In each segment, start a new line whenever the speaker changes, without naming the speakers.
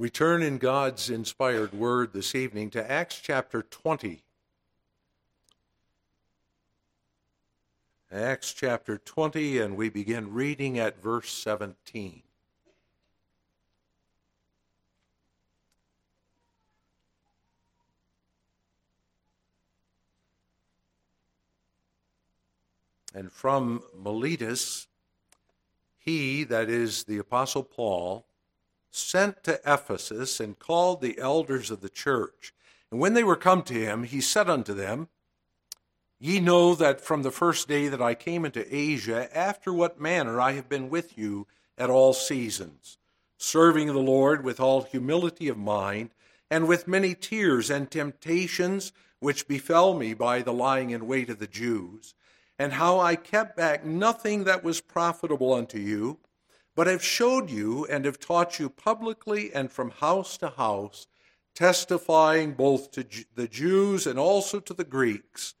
We turn in God's inspired word this evening to Acts chapter 20. Acts chapter 20, and we begin reading at verse 17. And from Miletus, he, that is the Apostle Paul, sent to Ephesus and called the elders of the church. And when they were come to him, he said unto them, Ye know that from the first day that I came into Asia, after what manner I have been with you at all seasons, serving the Lord with all humility of mind, and with many tears and temptations which befell me by the lying in wait of the Jews, and how I kept back nothing that was profitable unto you but I have showed you and have taught you publicly and from house to house, testifying both to the Jews and also to the Greeks,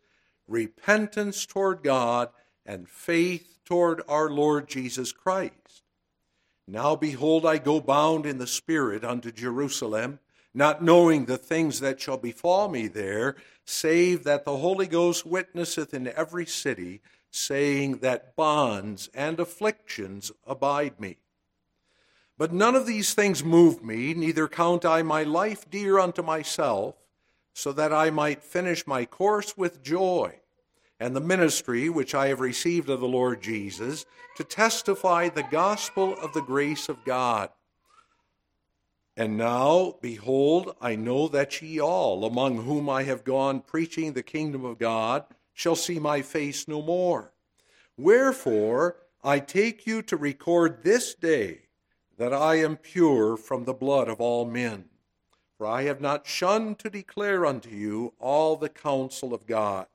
repentance toward God and faith toward our Lord Jesus Christ. Now behold, I go bound in the Spirit unto Jerusalem, not knowing the things that shall befall me there, save that the Holy Ghost witnesseth in every city saying that bonds and afflictions abide me. But none of these things move me, neither count I my life dear unto myself, so that I might finish my course with joy, and the ministry which I have received of the Lord Jesus, to testify the gospel of the grace of God. And now, behold, I know that ye all, among whom I have gone preaching the kingdom of God, shall see my face no more. Wherefore, I take you to record this day that I am pure from the blood of all men. For I have not shunned to declare unto you all the counsel of God.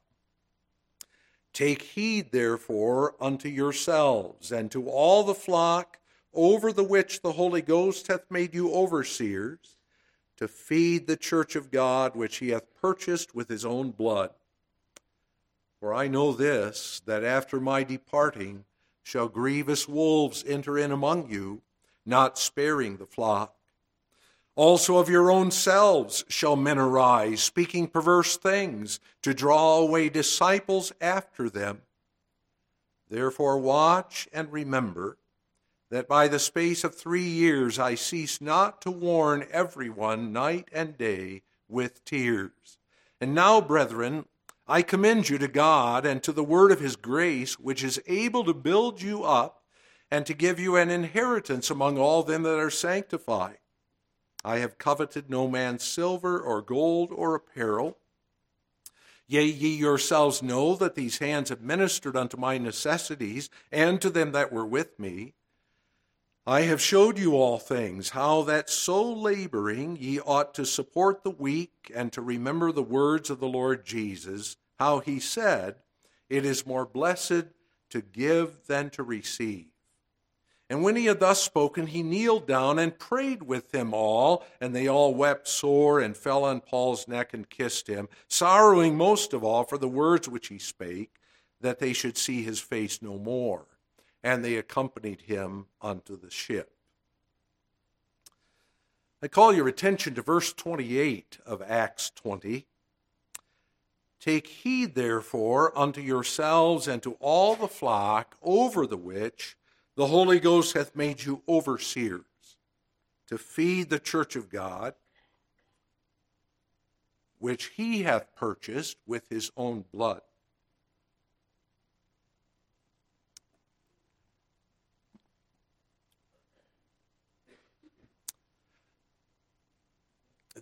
Take heed, therefore, unto yourselves and to all the flock over the which the Holy Ghost hath made you overseers, to feed the church of God which he hath purchased with his own blood. For I know this, that after my departing shall grievous wolves enter in among you, not sparing the flock. Also of your own selves shall men arise, speaking perverse things, to draw away disciples after them. Therefore watch and remember that by the space of three years I cease not to warn everyone night and day with tears. And now, brethren, I commend you to God and to the word of his grace, which is able to build you up and to give you an inheritance among all them that are sanctified. I have coveted no man's silver or gold or apparel. Yea, ye yourselves know that these hands have ministered unto my necessities and to them that were with me. I have showed you all things, how that so laboring ye ought to support the weak and to remember the words of the Lord Jesus, how he said, It is more blessed to give than to receive. And when he had thus spoken, he kneeled down and prayed with them all, and they all wept sore and fell on Paul's neck and kissed him, sorrowing most of all for the words which he spake, that they should see his face no more and they accompanied him unto the ship. I call your attention to verse 28 of Acts 20. Take heed, therefore, unto yourselves and to all the flock over the which the Holy Ghost hath made you overseers, to feed the church of God, which he hath purchased with his own blood.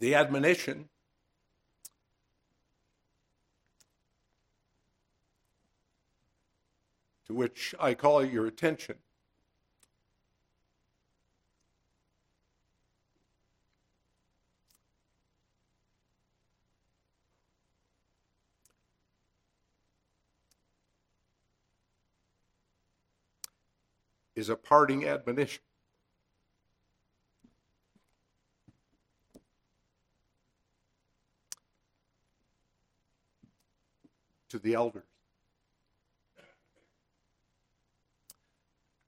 The admonition to which I call your attention is a parting admonition. To the elders.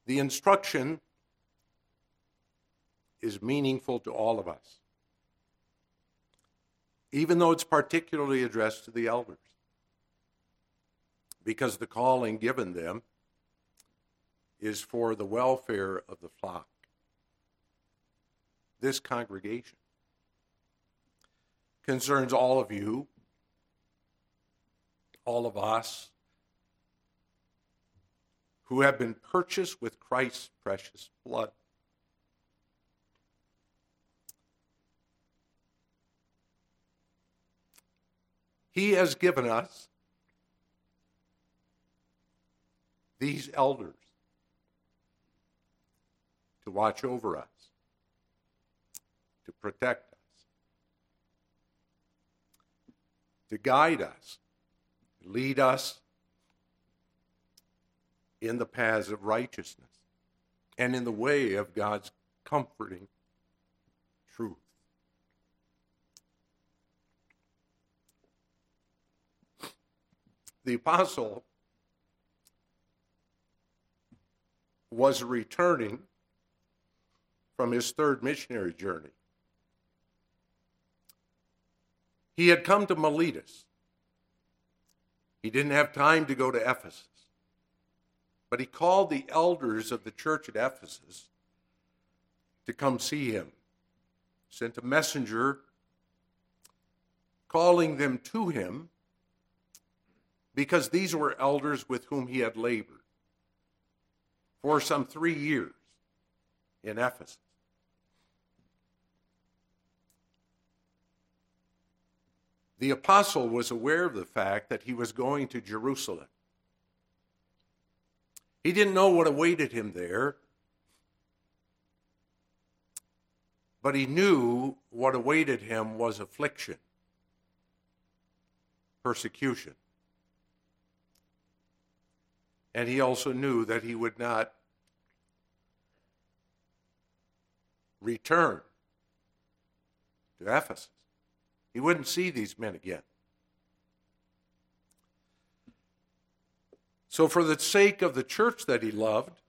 The instruction is meaningful to all of us, even though it's particularly addressed to the elders, because the calling given them is for the welfare of the flock. This congregation concerns all of you, all of us, who have been purchased with Christ's precious blood. He has given us these elders to watch over us, to protect us, to guide us, lead us in the paths of righteousness and in the way of God's comforting truth. The apostle was returning from his third missionary journey. He had come to Miletus. He didn't have time to go to Ephesus. But he called the elders of the church at Ephesus to come see him. Sent a messenger calling them to him because these were elders with whom he had labored for some three years in Ephesus. The apostle was aware of the fact that he was going to Jerusalem. He didn't know what awaited him there, but he knew what awaited him was affliction, persecution. And he also knew that he would not return to Ephesus. He wouldn't see these men again. So, for the sake of the church that he loved,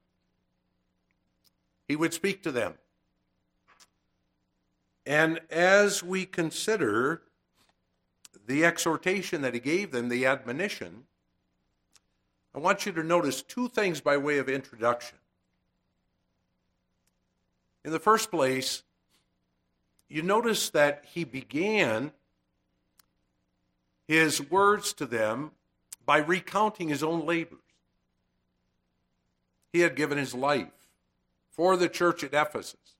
he would speak to them. And as we consider the exhortation that he gave them, the admonition, I want you to notice two things by way of introduction. In the first place, you notice that he began his words to them by recounting his own labors. He had given his life for the church at Ephesus.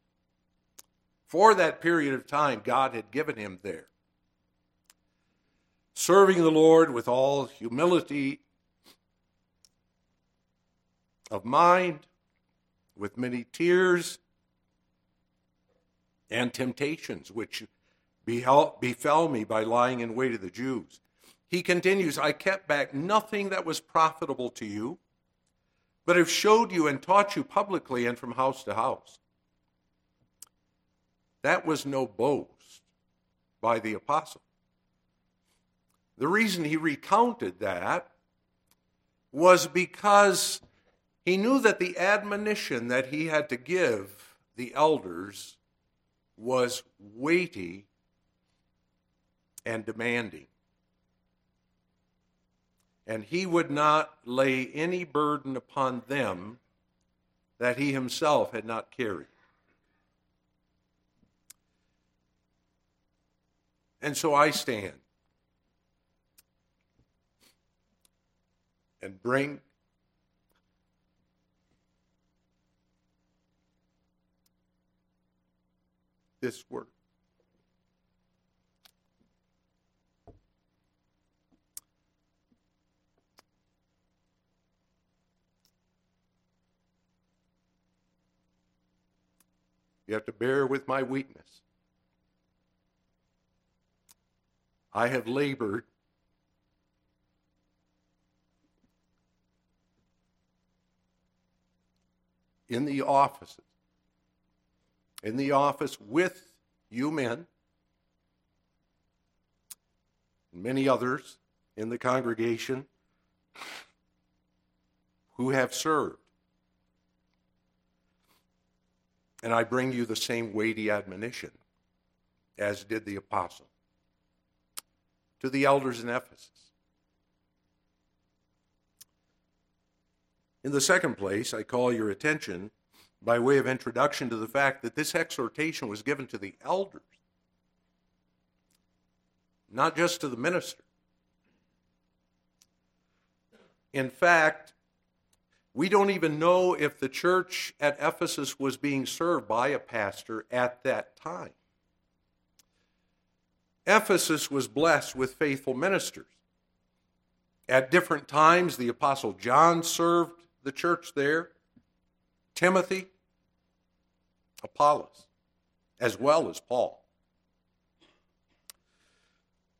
For that period of time, God had given him there. Serving the Lord with all humility of mind, with many tears and temptations which befell me by lying in wait of the Jews. He continues, I kept back nothing that was profitable to you, but have showed you and taught you publicly and from house to house. That was no boast by the apostle. The reason he recounted that was because he knew that the admonition that he had to give the elders was weighty and demanding. And he would not lay any burden upon them that he himself had not carried. And so I stand and bring this word. You have to bear with my weakness. I have labored in the offices in the office with you men and many others in the congregation who have served. And I bring you the same weighty admonition as did the apostle to the elders in Ephesus. In the second place, I call your attention by way of introduction to the fact that this exhortation was given to the elders, not just to the minister. In fact, we don't even know if the church at Ephesus was being served by a pastor at that time. Ephesus was blessed with faithful ministers. At different times, the Apostle John served the church there, Timothy, Apollos, as well as Paul.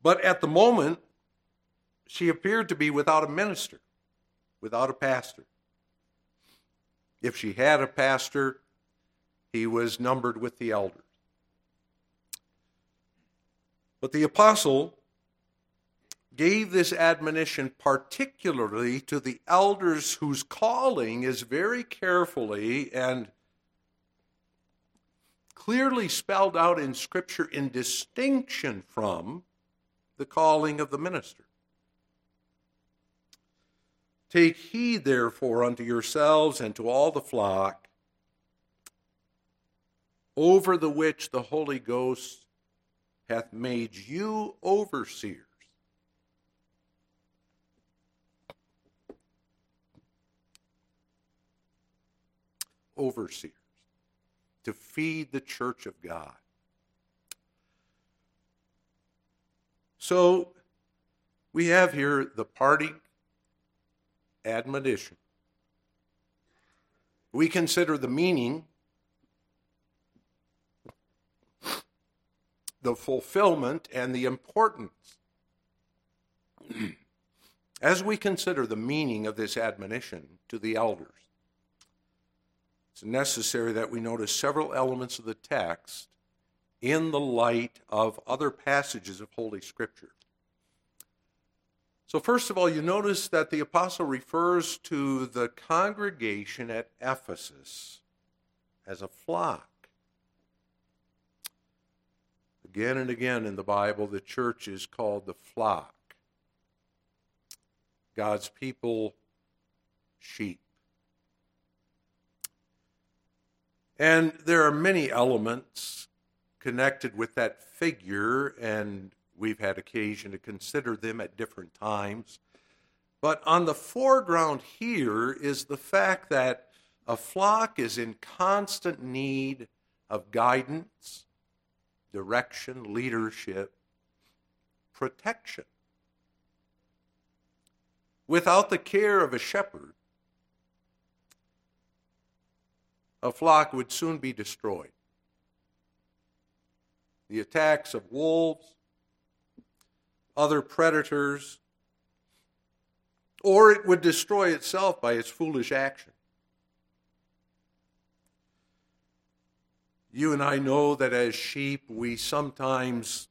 But at the moment, she appeared to be without a minister, without a pastor. If she had a pastor, he was numbered with the elders. But the apostle gave this admonition particularly to the elders whose calling is very carefully and clearly spelled out in Scripture in distinction from the calling of the minister. Take heed, therefore, unto yourselves and to all the flock, over the which the Holy Ghost hath made you overseers. Overseers to feed the church of God. So we have here the parting admonition. We consider the meaning the fulfillment and the importance. As we consider the meaning of this admonition to the elders, it's necessary that we notice several elements of the text in the light of other passages of Holy Scripture. So, first of all, you notice that the apostle refers to the congregation at Ephesus as a flock. Again and again in the Bible, the church is called the flock. God's people, sheep. And there are many elements connected with that figure, and we've had occasion to consider them at different times. But on the foreground here is the fact that a flock is in constant need of guidance, direction, leadership, protection. Without the care of a shepherd, a flock would soon be destroyed. The attacks of wolves, other predators, or it would destroy itself by its foolish action. You and I know that as sheep, we sometimes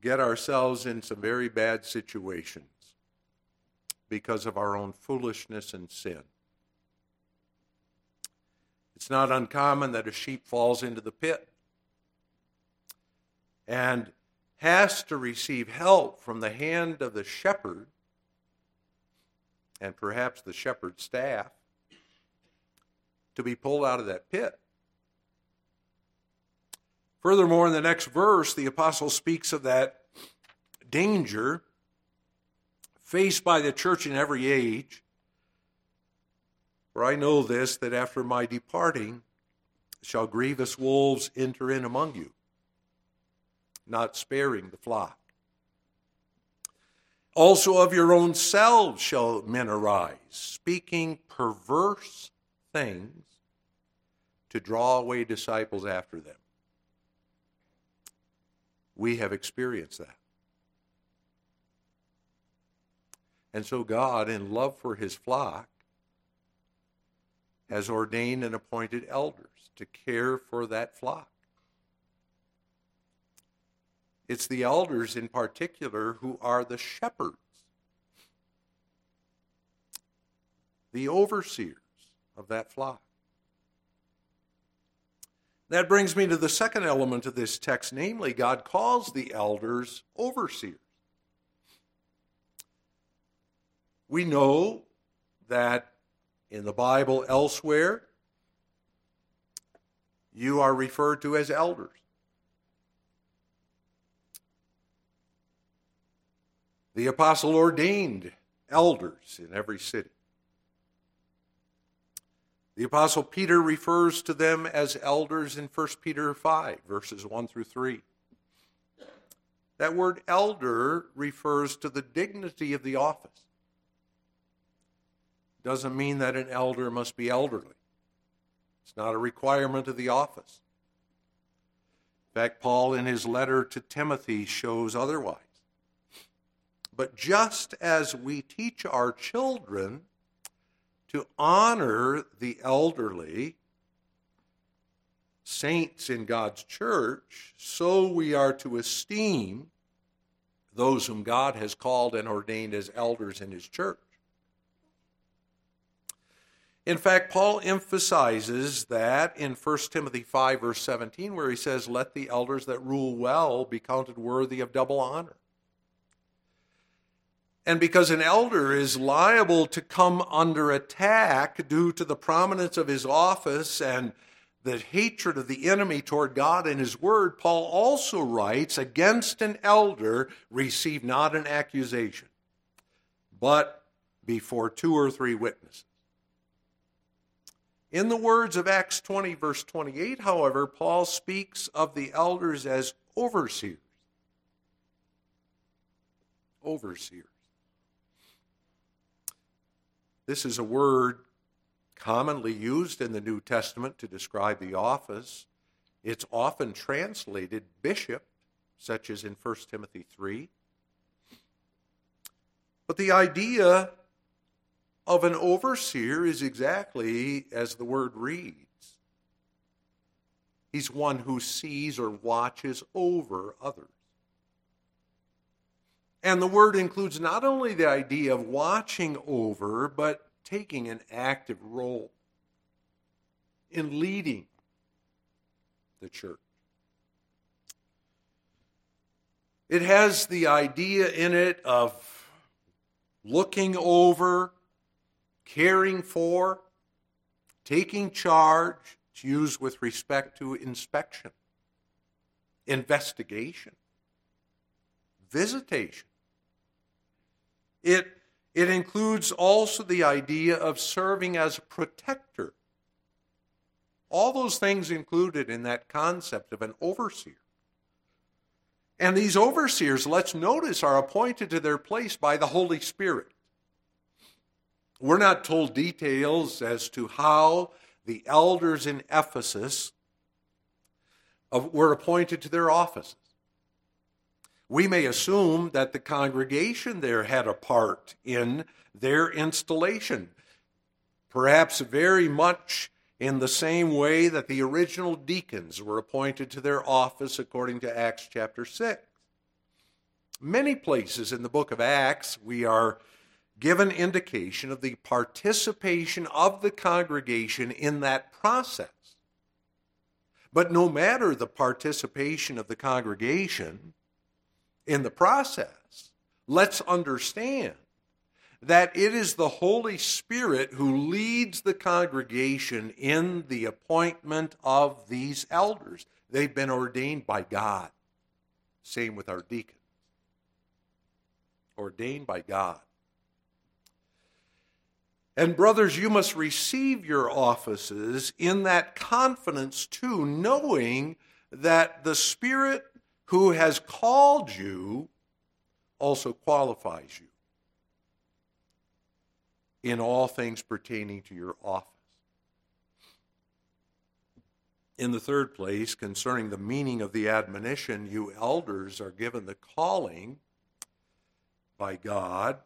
get ourselves in some very bad situations because of our own foolishness and sin. It's not uncommon that a sheep falls into the pit and has to receive help from the hand of the shepherd and perhaps the shepherd's staff to be pulled out of that pit. Furthermore, in the next verse, the apostle speaks of that danger faced by the church in every age. For I know this, that after my departing shall grievous wolves enter in among you, not sparing the flock. Also of your own selves shall men arise, speaking perverse things to draw away disciples after them. We have experienced that. And so God, in love for his flock, has ordained and appointed elders to care for that flock. It's the elders in particular who are the shepherds, the overseers of that flock. That brings me to the second element of this text, namely, God calls the elders overseers. We know that in the Bible elsewhere, you are referred to as elders. The apostle ordained elders in every city. The apostle Peter refers to them as elders in 1 Peter 5, verses 1 through 3. That word elder refers to the dignity of the office. Doesn't mean that an elder must be elderly. It's not a requirement of the office. In fact, Paul in his letter to Timothy shows otherwise. But just as we teach our children to honor the elderly saints in God's church, so we are to esteem those whom God has called and ordained as elders in his church. In fact, Paul emphasizes that in 1 Timothy 5, verse 17, where he says, Let the elders that rule well be counted worthy of double honor. And because an elder is liable to come under attack due to the prominence of his office and the hatred of the enemy toward God and his word, Paul also writes, Against an elder receive not an accusation, but before two or three witnesses. In the words of Acts 20, verse 28, however, Paul speaks of the elders as overseers. Overseers. This is a word commonly used in the New Testament to describe the office. It's often translated bishop, such as in 1 Timothy 3. But the idea of an overseer is exactly as the word reads. He's one who sees or watches over others. And the word includes not only the idea of watching over, but taking an active role in leading the church. It has the idea in it of looking over, caring for, taking charge. It's used with respect to inspection, investigation, visitation. It, it includes also the idea of serving as a protector. All those things included in that concept of an overseer. And these overseers, let's notice, are appointed to their place by the Holy Spirit. We're not told details as to how the elders in Ephesus uh, were appointed to their offices. We may assume that the congregation there had a part in their installation, perhaps very much in the same way that the original deacons were appointed to their office according to Acts chapter 6. Many places in the book of Acts, we are given indication of the participation of the congregation in that process. But no matter the participation of the congregation, in the process, let's understand that it is the Holy Spirit who leads the congregation in the appointment of these elders. They've been ordained by God. Same with our deacons. Ordained by God. And, brothers, you must receive your offices in that confidence too, knowing that the Spirit who has called you also qualifies you in all things pertaining to your office. In the third place, concerning the meaning of the admonition, you elders are given the calling by God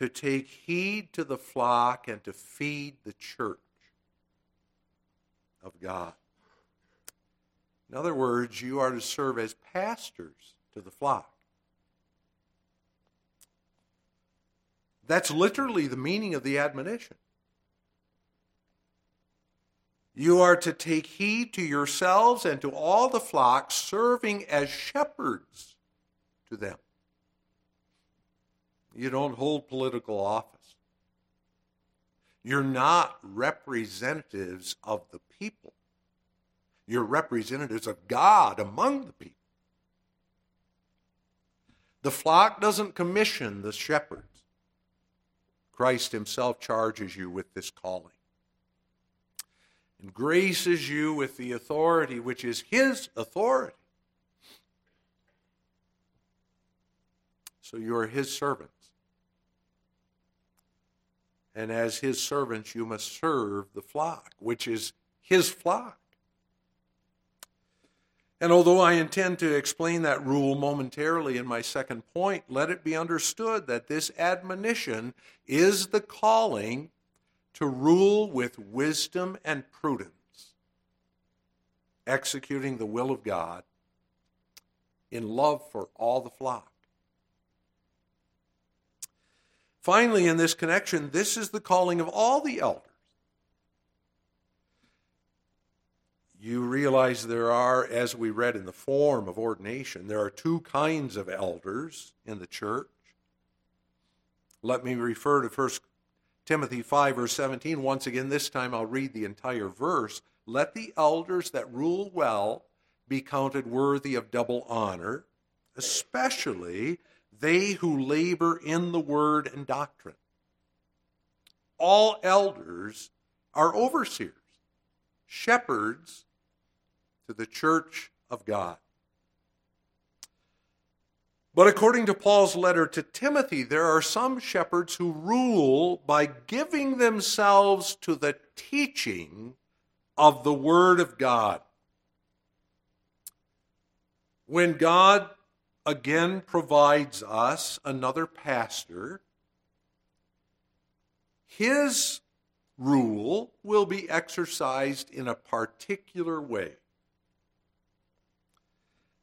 to take heed to the flock and to feed the church of God. In other words, you are to serve as pastors to the flock. That's literally the meaning of the admonition. You are to take heed to yourselves and to all the flock, serving as shepherds to them. You don't hold political office. You're not representatives of the people. You're representatives of God among the people. The flock doesn't commission the shepherds. Christ himself charges you with this calling and graces you with the authority which is his authority. So you are his servants. And as his servants, you must serve the flock, which is his flock. And although I intend to explain that rule momentarily in my second point, let it be understood that this admonition is the calling to rule with wisdom and prudence, executing the will of God in love for all the flock. Finally, in this connection, this is the calling of all the elders. You realize there are, as we read in the form of ordination, there are two kinds of elders in the church. Let me refer to 1 Timothy 5, verse 17. Once again, this time I'll read the entire verse. Let the elders that rule well be counted worthy of double honor, especially they who labor in the word and doctrine. All elders are overseers, shepherds to the church of God. But according to Paul's letter to Timothy, there are some shepherds who rule by giving themselves to the teaching of the Word of God. When God again provides us another pastor, his rule will be exercised in a particular way.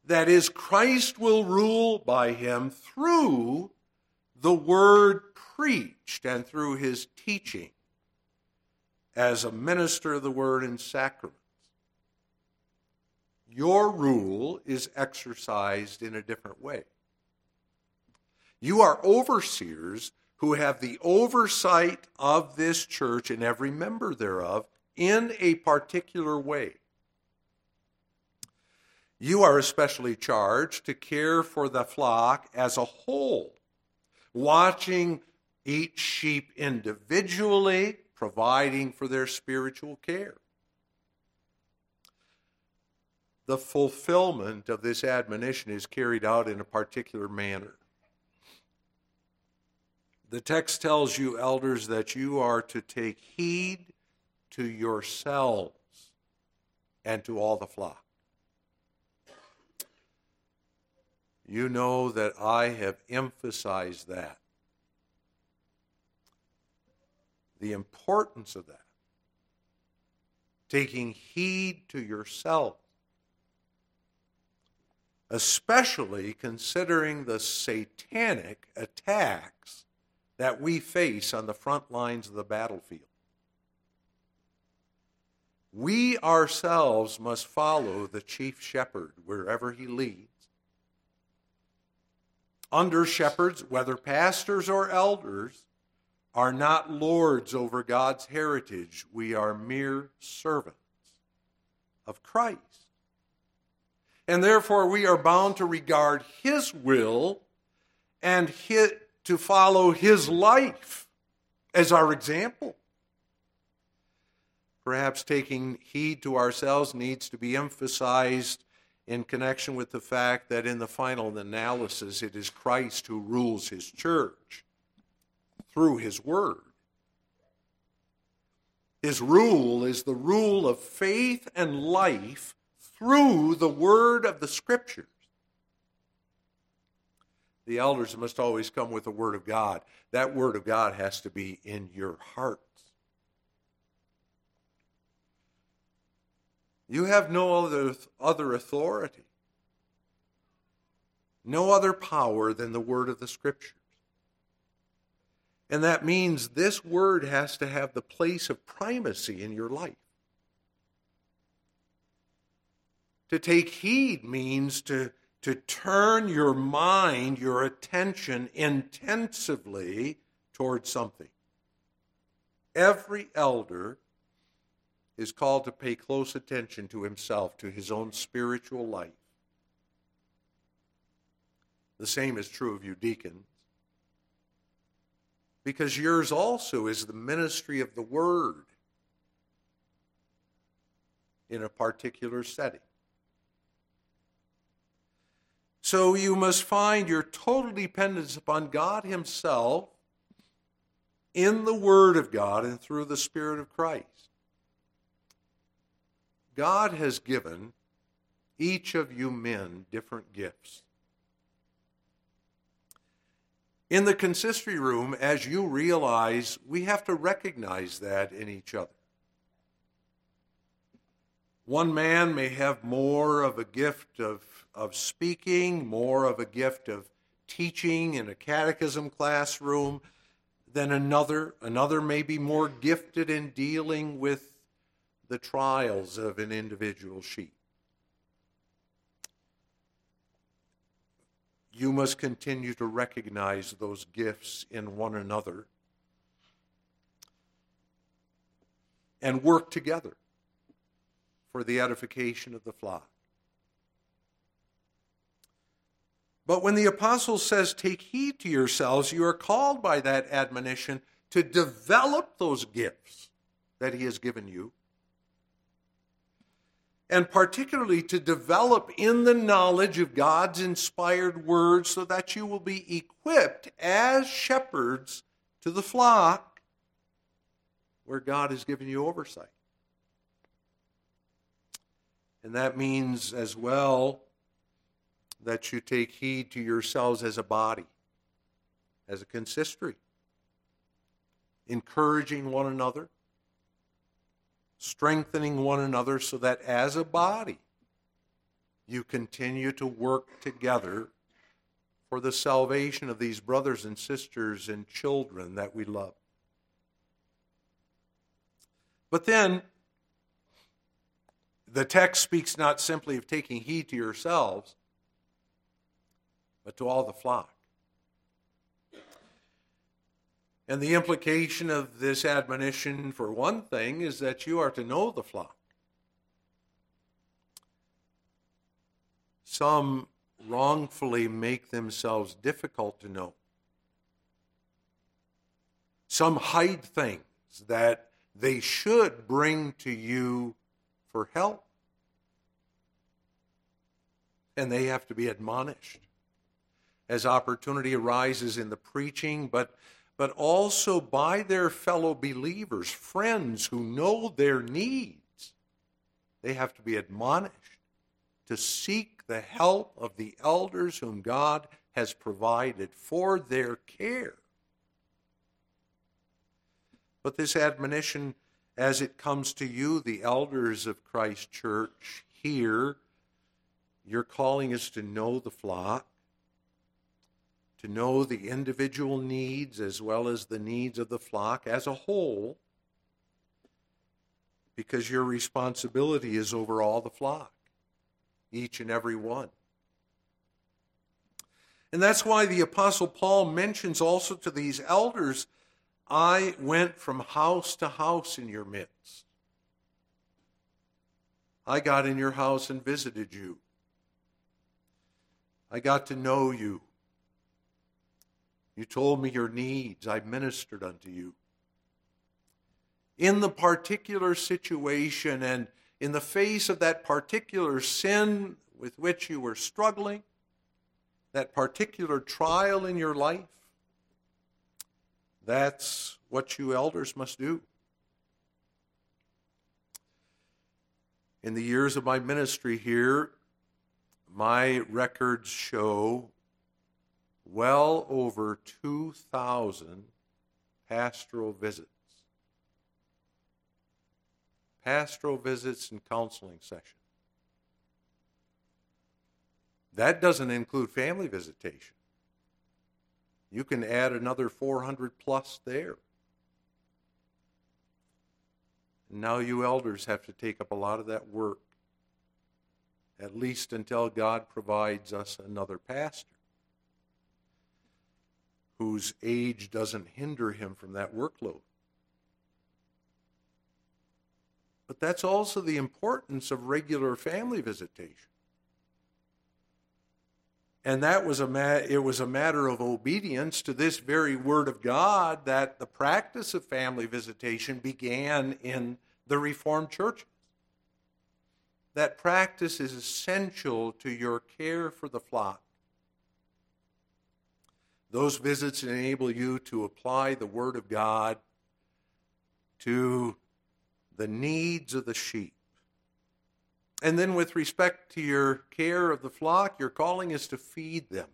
That is, Christ will rule by him through the word preached and through his teaching as a minister of the word and sacrament your rule is exercised in a different way. You are overseers who have the oversight of this church and every member thereof in a particular way. You are especially charged to care for the flock as a whole, watching each sheep individually, providing for their spiritual care the fulfillment of this admonition is carried out in a particular manner. The text tells you, elders, that you are to take heed to yourselves and to all the flock. You know that I have emphasized that. The importance of that. Taking heed to yourself especially considering the satanic attacks that we face on the front lines of the battlefield. We ourselves must follow the chief shepherd wherever he leads. Under shepherds, whether pastors or elders, are not lords over God's heritage. We are mere servants of Christ. And therefore, we are bound to regard His will and hit, to follow His life as our example. Perhaps taking heed to ourselves needs to be emphasized in connection with the fact that in the final analysis, it is Christ who rules His church through His Word. His rule is the rule of faith and life through the word of the scriptures. The elders must always come with the word of God. That word of God has to be in your hearts. You have no other, other authority, no other power than the word of the scriptures. And that means this word has to have the place of primacy in your life. To take heed means to, to turn your mind, your attention intensively towards something. Every elder is called to pay close attention to himself, to his own spiritual life. The same is true of you deacons. Because yours also is the ministry of the Word in a particular setting. So you must find your total dependence upon God Himself in the Word of God and through the Spirit of Christ. God has given each of you men different gifts. In the consistory room, as you realize, we have to recognize that in each other. One man may have more of a gift of, of speaking, more of a gift of teaching in a catechism classroom than another. Another may be more gifted in dealing with the trials of an individual sheep. You must continue to recognize those gifts in one another and work together for the edification of the flock. But when the apostle says, Take heed to yourselves, you are called by that admonition to develop those gifts that he has given you. And particularly to develop in the knowledge of God's inspired word so that you will be equipped as shepherds to the flock where God has given you oversight. And that means as well that you take heed to yourselves as a body, as a consistory, encouraging one another, strengthening one another, so that as a body you continue to work together for the salvation of these brothers and sisters and children that we love. But then, the text speaks not simply of taking heed to yourselves, but to all the flock. And the implication of this admonition, for one thing, is that you are to know the flock. Some wrongfully make themselves difficult to know. Some hide things that they should bring to you for help. And they have to be admonished as opportunity arises in the preaching, but, but also by their fellow believers, friends who know their needs. They have to be admonished to seek the help of the elders whom God has provided for their care. But this admonition, as it comes to you, the elders of Christ Church, here, your calling is to know the flock, to know the individual needs as well as the needs of the flock as a whole, because your responsibility is over all the flock, each and every one. And that's why the Apostle Paul mentions also to these elders I went from house to house in your midst. I got in your house and visited you. I got to know you. You told me your needs. I ministered unto you. In the particular situation and in the face of that particular sin with which you were struggling, that particular trial in your life, that's what you elders must do. In the years of my ministry here, my records show well over 2,000 pastoral visits. Pastoral visits and counseling sessions. That doesn't include family visitation. You can add another 400 plus there. now you elders have to take up a lot of that work at least until God provides us another pastor whose age doesn't hinder him from that workload. But that's also the importance of regular family visitation. And that was a ma- it was a matter of obedience to this very word of God that the practice of family visitation began in the Reformed churches. That practice is essential to your care for the flock. Those visits enable you to apply the Word of God to the needs of the sheep. And then, with respect to your care of the flock, your calling is to feed them.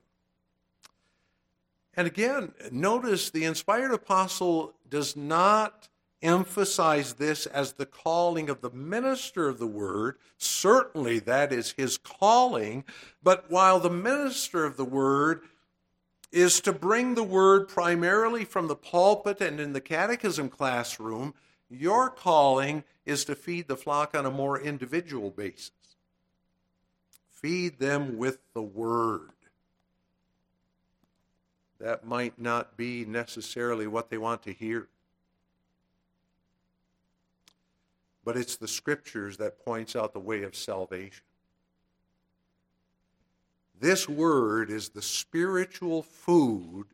And again, notice the inspired apostle does not emphasize this as the calling of the minister of the word. Certainly, that is his calling. But while the minister of the word is to bring the word primarily from the pulpit and in the catechism classroom, your calling is to feed the flock on a more individual basis. Feed them with the word. That might not be necessarily what they want to hear. But it's the scriptures that points out the way of salvation. This word is the spiritual food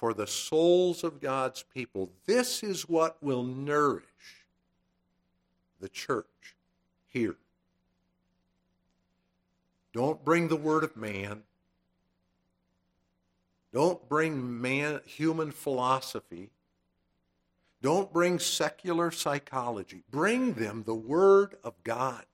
for the souls of God's people. This is what will nourish the church here. Don't bring the word of man. Don't bring man, human philosophy. Don't bring secular psychology. Bring them the Word of God.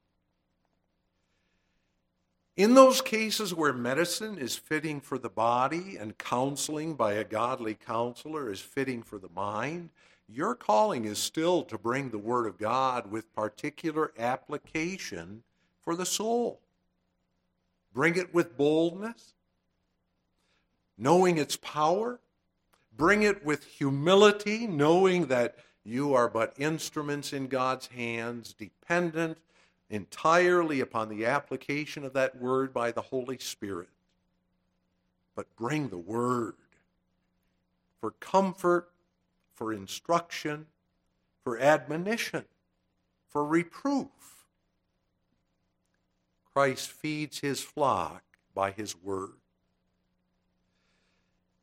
In those cases where medicine is fitting for the body and counseling by a godly counselor is fitting for the mind, your calling is still to bring the Word of God with particular application for the soul. Bring it with boldness, knowing its power. Bring it with humility, knowing that you are but instruments in God's hands, dependent entirely upon the application of that word by the Holy Spirit. But bring the word for comfort, for instruction, for admonition, for reproof. Christ feeds his flock by his word.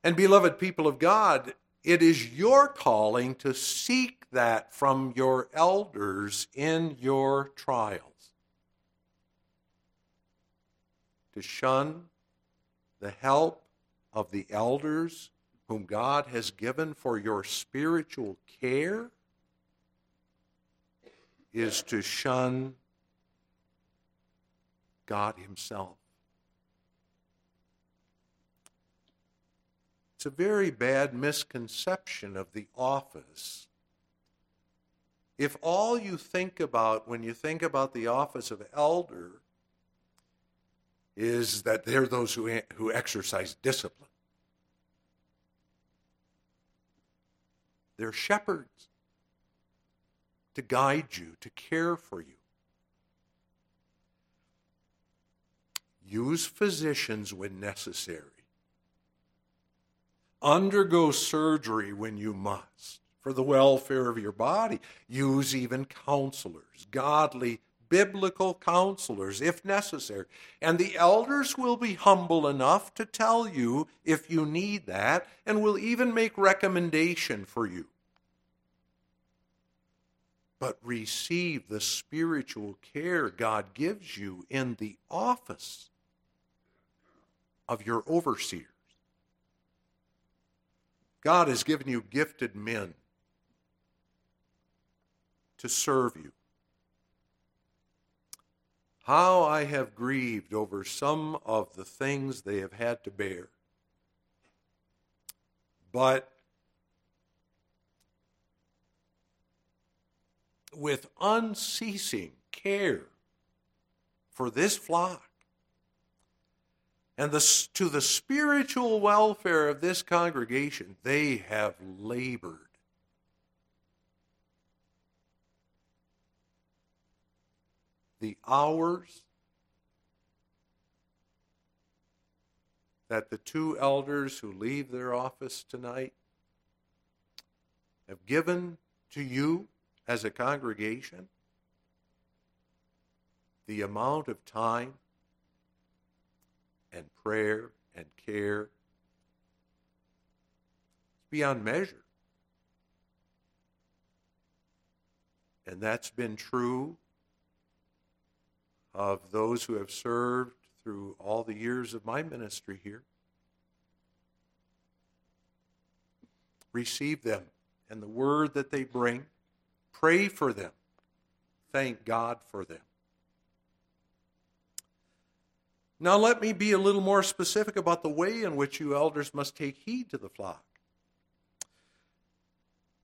And, beloved people of God, it is your calling to seek that from your elders in your trials. to shun the help of the elders whom God has given for your spiritual care is to shun God Himself. It's a very bad misconception of the office. If all you think about when you think about the office of elder is that they're those who, who exercise discipline. They're shepherds to guide you, to care for you. Use physicians when necessary. Undergo surgery when you must for the welfare of your body. Use even counselors, godly biblical counselors if necessary. And the elders will be humble enough to tell you if you need that and will even make recommendation for you. But receive the spiritual care God gives you in the office of your overseers. God has given you gifted men to serve you. How I have grieved over some of the things they have had to bear. But with unceasing care for this flock and the, to the spiritual welfare of this congregation, they have labored. The hours that the two elders who leave their office tonight have given to you as a congregation, the amount of time and prayer and care It's beyond measure. And that's been true of those who have served through all the years of my ministry here. Receive them and the word that they bring. Pray for them. Thank God for them. Now, let me be a little more specific about the way in which you elders must take heed to the flock.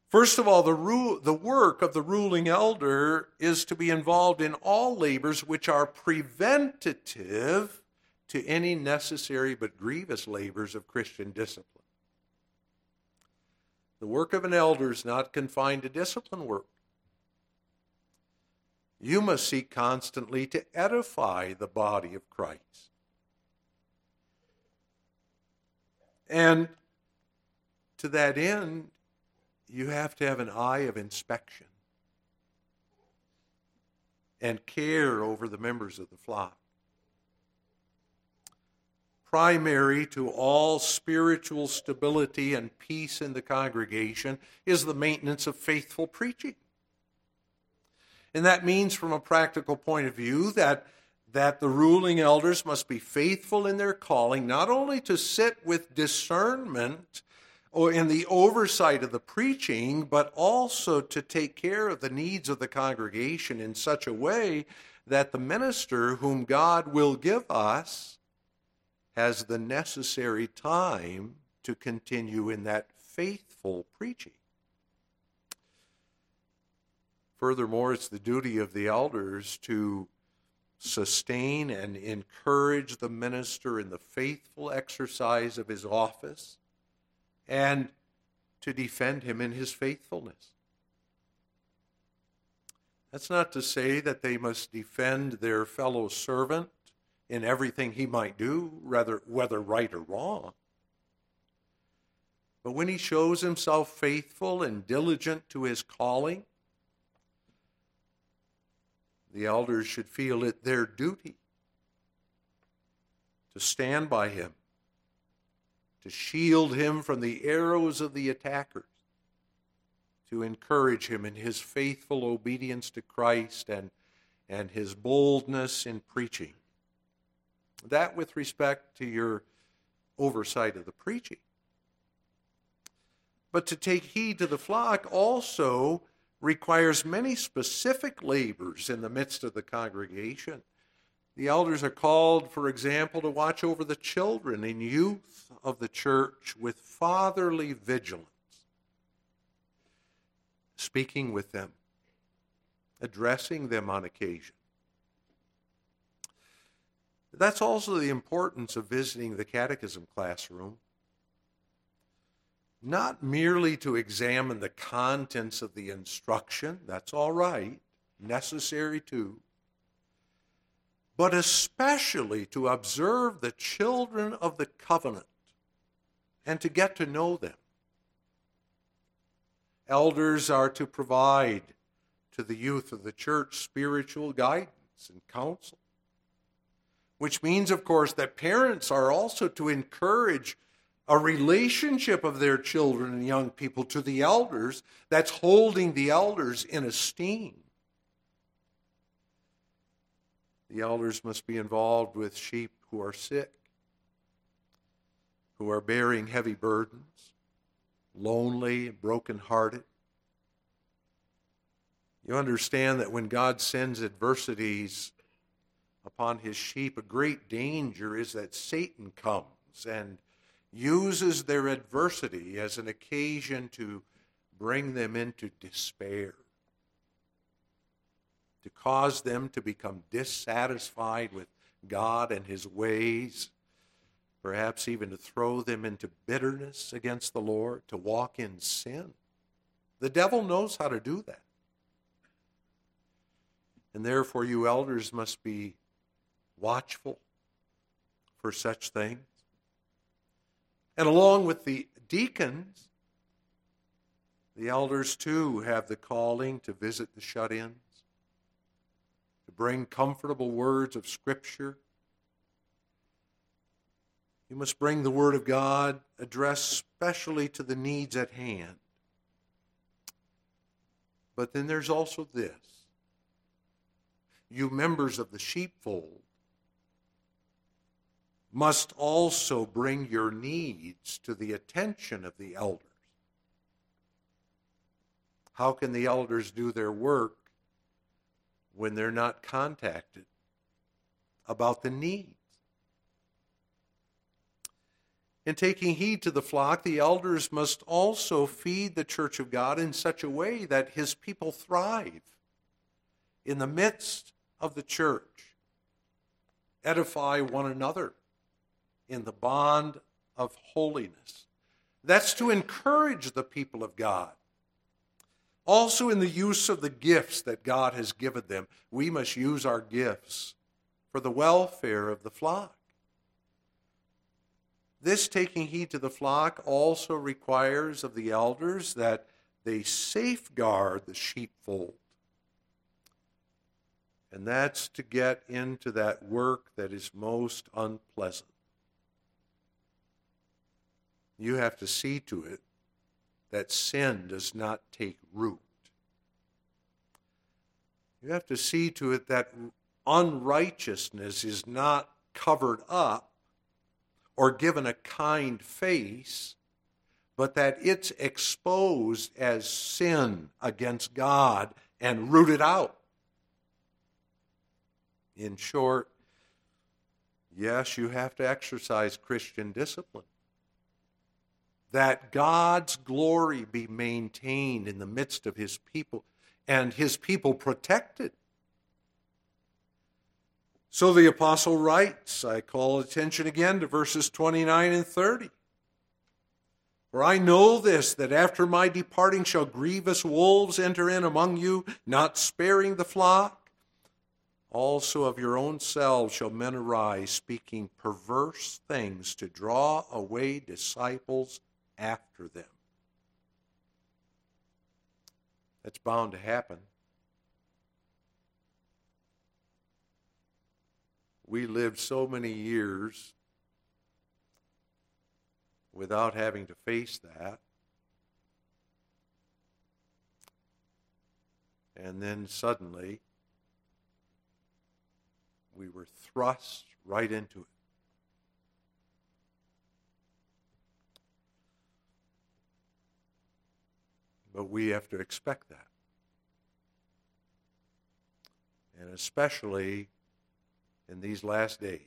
First of all, the, ru- the work of the ruling elder is to be involved in all labors which are preventative to any necessary but grievous labors of Christian discipline. The work of an elder is not confined to discipline work. You must seek constantly to edify the body of Christ. And to that end, you have to have an eye of inspection and care over the members of the flock. Primary to all spiritual stability and peace in the congregation is the maintenance of faithful preaching. And that means, from a practical point of view, that, that the ruling elders must be faithful in their calling, not only to sit with discernment or in the oversight of the preaching, but also to take care of the needs of the congregation in such a way that the minister whom God will give us has the necessary time to continue in that faithful preaching. Furthermore, it's the duty of the elders to sustain and encourage the minister in the faithful exercise of his office and to defend him in his faithfulness. That's not to say that they must defend their fellow servant in everything he might do, rather, whether right or wrong. But when he shows himself faithful and diligent to his calling, the elders should feel it their duty to stand by him to shield him from the arrows of the attackers, to encourage him in his faithful obedience to Christ and, and his boldness in preaching. That with respect to your oversight of the preaching. But to take heed to the flock also requires many specific labors in the midst of the congregation. The elders are called, for example, to watch over the children and youth of the church with fatherly vigilance, speaking with them, addressing them on occasion. That's also the importance of visiting the catechism classroom. Not merely to examine the contents of the instruction, that's all right, necessary too but especially to observe the children of the covenant and to get to know them. Elders are to provide to the youth of the church spiritual guidance and counsel, which means, of course, that parents are also to encourage a relationship of their children and young people to the elders that's holding the elders in esteem. The elders must be involved with sheep who are sick, who are bearing heavy burdens, lonely, broken-hearted. You understand that when God sends adversities upon his sheep, a great danger is that Satan comes and uses their adversity as an occasion to bring them into despair to cause them to become dissatisfied with God and His ways, perhaps even to throw them into bitterness against the Lord, to walk in sin. The devil knows how to do that. And therefore, you elders must be watchful for such things. And along with the deacons, the elders too have the calling to visit the shut ins, to bring comfortable words of Scripture. You must bring the Word of God addressed specially to the needs at hand. But then there's also this you members of the sheepfold must also bring your needs to the attention of the elders. How can the elders do their work when they're not contacted about the needs? In taking heed to the flock, the elders must also feed the church of God in such a way that his people thrive in the midst of the church, edify one another in the bond of holiness. That's to encourage the people of God. Also, in the use of the gifts that God has given them, we must use our gifts for the welfare of the flock. This taking heed to the flock also requires of the elders that they safeguard the sheepfold. And that's to get into that work that is most unpleasant. You have to see to it that sin does not take root. You have to see to it that unrighteousness is not covered up or given a kind face, but that it's exposed as sin against God and rooted out. In short, yes, you have to exercise Christian discipline that God's glory be maintained in the midst of his people and his people protected. So the apostle writes, I call attention again to verses 29 and 30. For I know this, that after my departing shall grievous wolves enter in among you, not sparing the flock. Also of your own selves shall men arise, speaking perverse things to draw away disciples after them. That's bound to happen. We lived so many years without having to face that. And then suddenly, we were thrust right into it. But we have to expect that. And especially in these last days.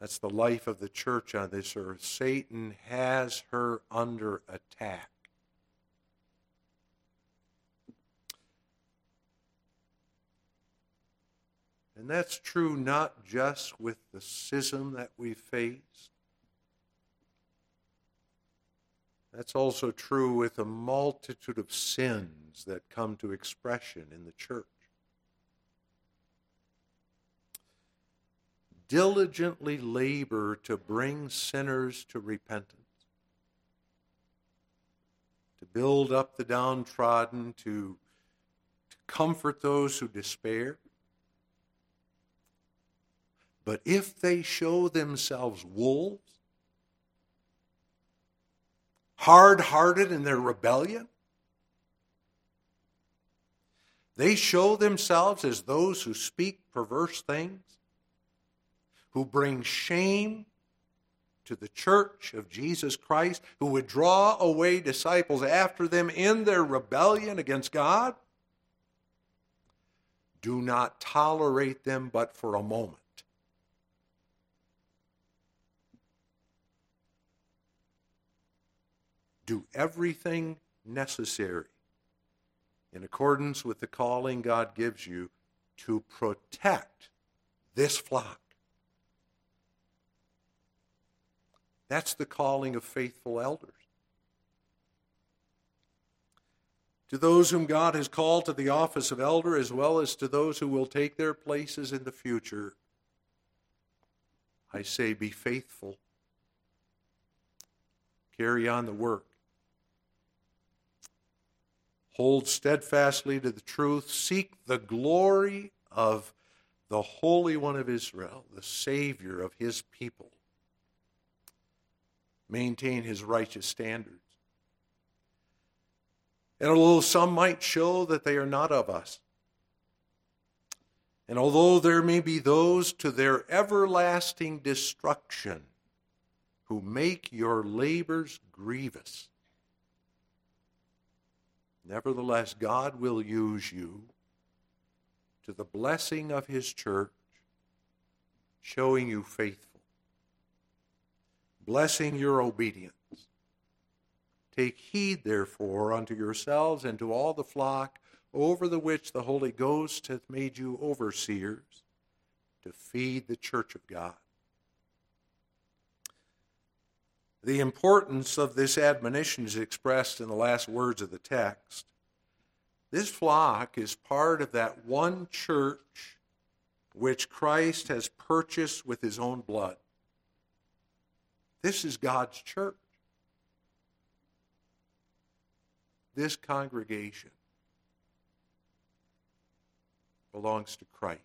That's the life of the church on this earth. Satan has her under attack. And that's true not just with the schism that we face, That's also true with a multitude of sins that come to expression in the church. Diligently labor to bring sinners to repentance, to build up the downtrodden, to, to comfort those who despair. But if they show themselves wolves, hard hearted in their rebellion. They show themselves as those who speak perverse things, who bring shame to the church of Jesus Christ, who would draw away disciples after them in their rebellion against God. Do not tolerate them but for a moment. Do everything necessary in accordance with the calling God gives you to protect this flock. That's the calling of faithful elders. To those whom God has called to the office of elder, as well as to those who will take their places in the future, I say, be faithful. Carry on the work. Hold steadfastly to the truth. Seek the glory of the Holy One of Israel, the Savior of his people. Maintain his righteous standards. And although some might show that they are not of us, and although there may be those to their everlasting destruction who make your labors grievous, nevertheless, God will use you to the blessing of his church, showing you faithful, blessing your obedience. Take heed, therefore, unto yourselves and to all the flock over the which the Holy Ghost hath made you overseers to feed the church of God. The importance of this admonition is expressed in the last words of the text. This flock is part of that one church which Christ has purchased with his own blood. This is God's church. This congregation belongs to Christ.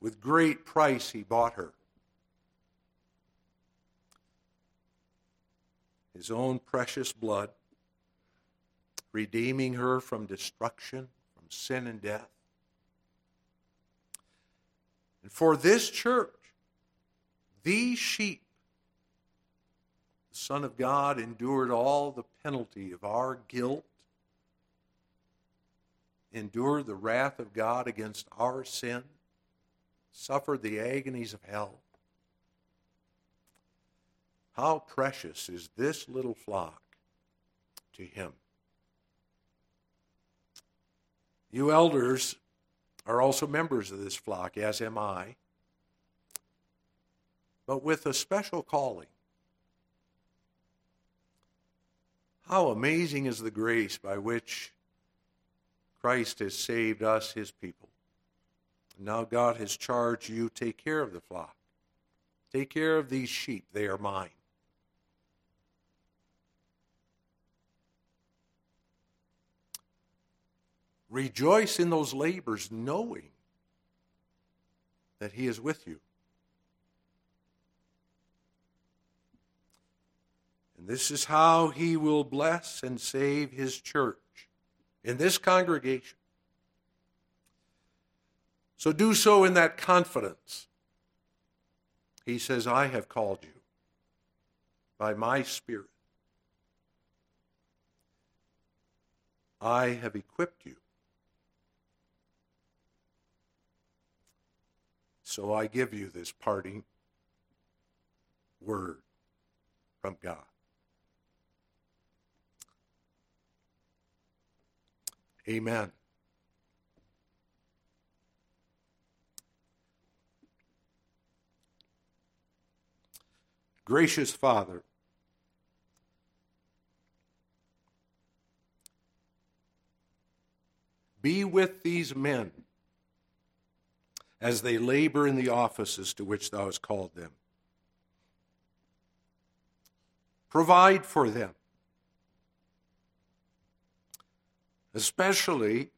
With great price, he bought her. His own precious blood, redeeming her from destruction, from sin and death. And for this church, these sheep, the Son of God endured all the penalty of our guilt endured the wrath of God against our sin, suffered the agonies of hell. How precious is this little flock to him. You elders are also members of this flock, as am I, but with a special calling. How amazing is the grace by which Christ has saved us, his people. Now God has charged you take care of the flock. Take care of these sheep, they are mine. Rejoice in those labors, knowing that He is with you. And this is how He will bless and save His church in this congregation. So do so in that confidence. He says, I have called you by my Spirit. I have equipped you. So I give you this parting word from God. Amen. Gracious Father, be with these men as they labor in the offices to which thou hast called them. Provide for them. especially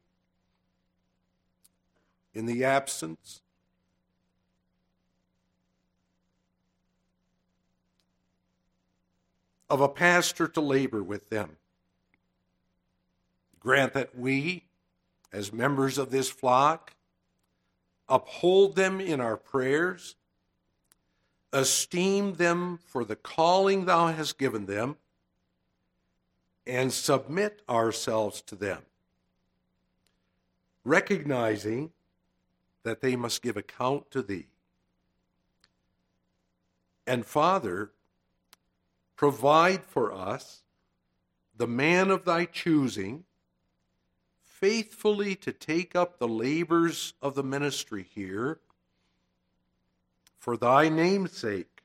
in the absence of a pastor to labor with them. Grant that we, as members of this flock, uphold them in our prayers, esteem them for the calling thou hast given them and submit ourselves to them, recognizing that they must give account to thee. And Father, provide for us the man of thy choosing, faithfully to take up the labors of the ministry here. For thy name's sake,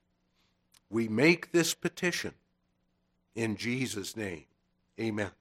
we make this petition in Jesus' name. Amen.